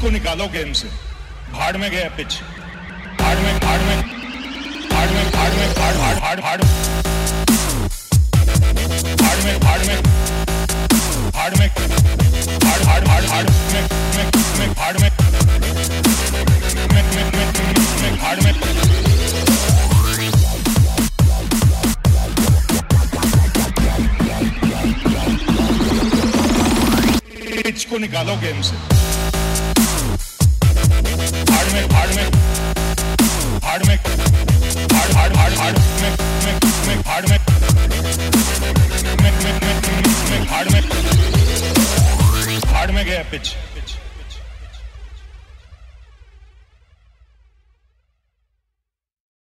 को निकालो गेम से भाड़ में गया पिच। भाड़ में भाड़ में भाड़ में भाड़ में, भाड़ भाड़ भाड़ भाड़। भाड़ में भाड़ में भाड़ में, भाड़ भाड़ भाड़ भाड़ में में में, भाड़ में में में में में भाड़ में। को निकालो गेम से भाड़ में गया पिच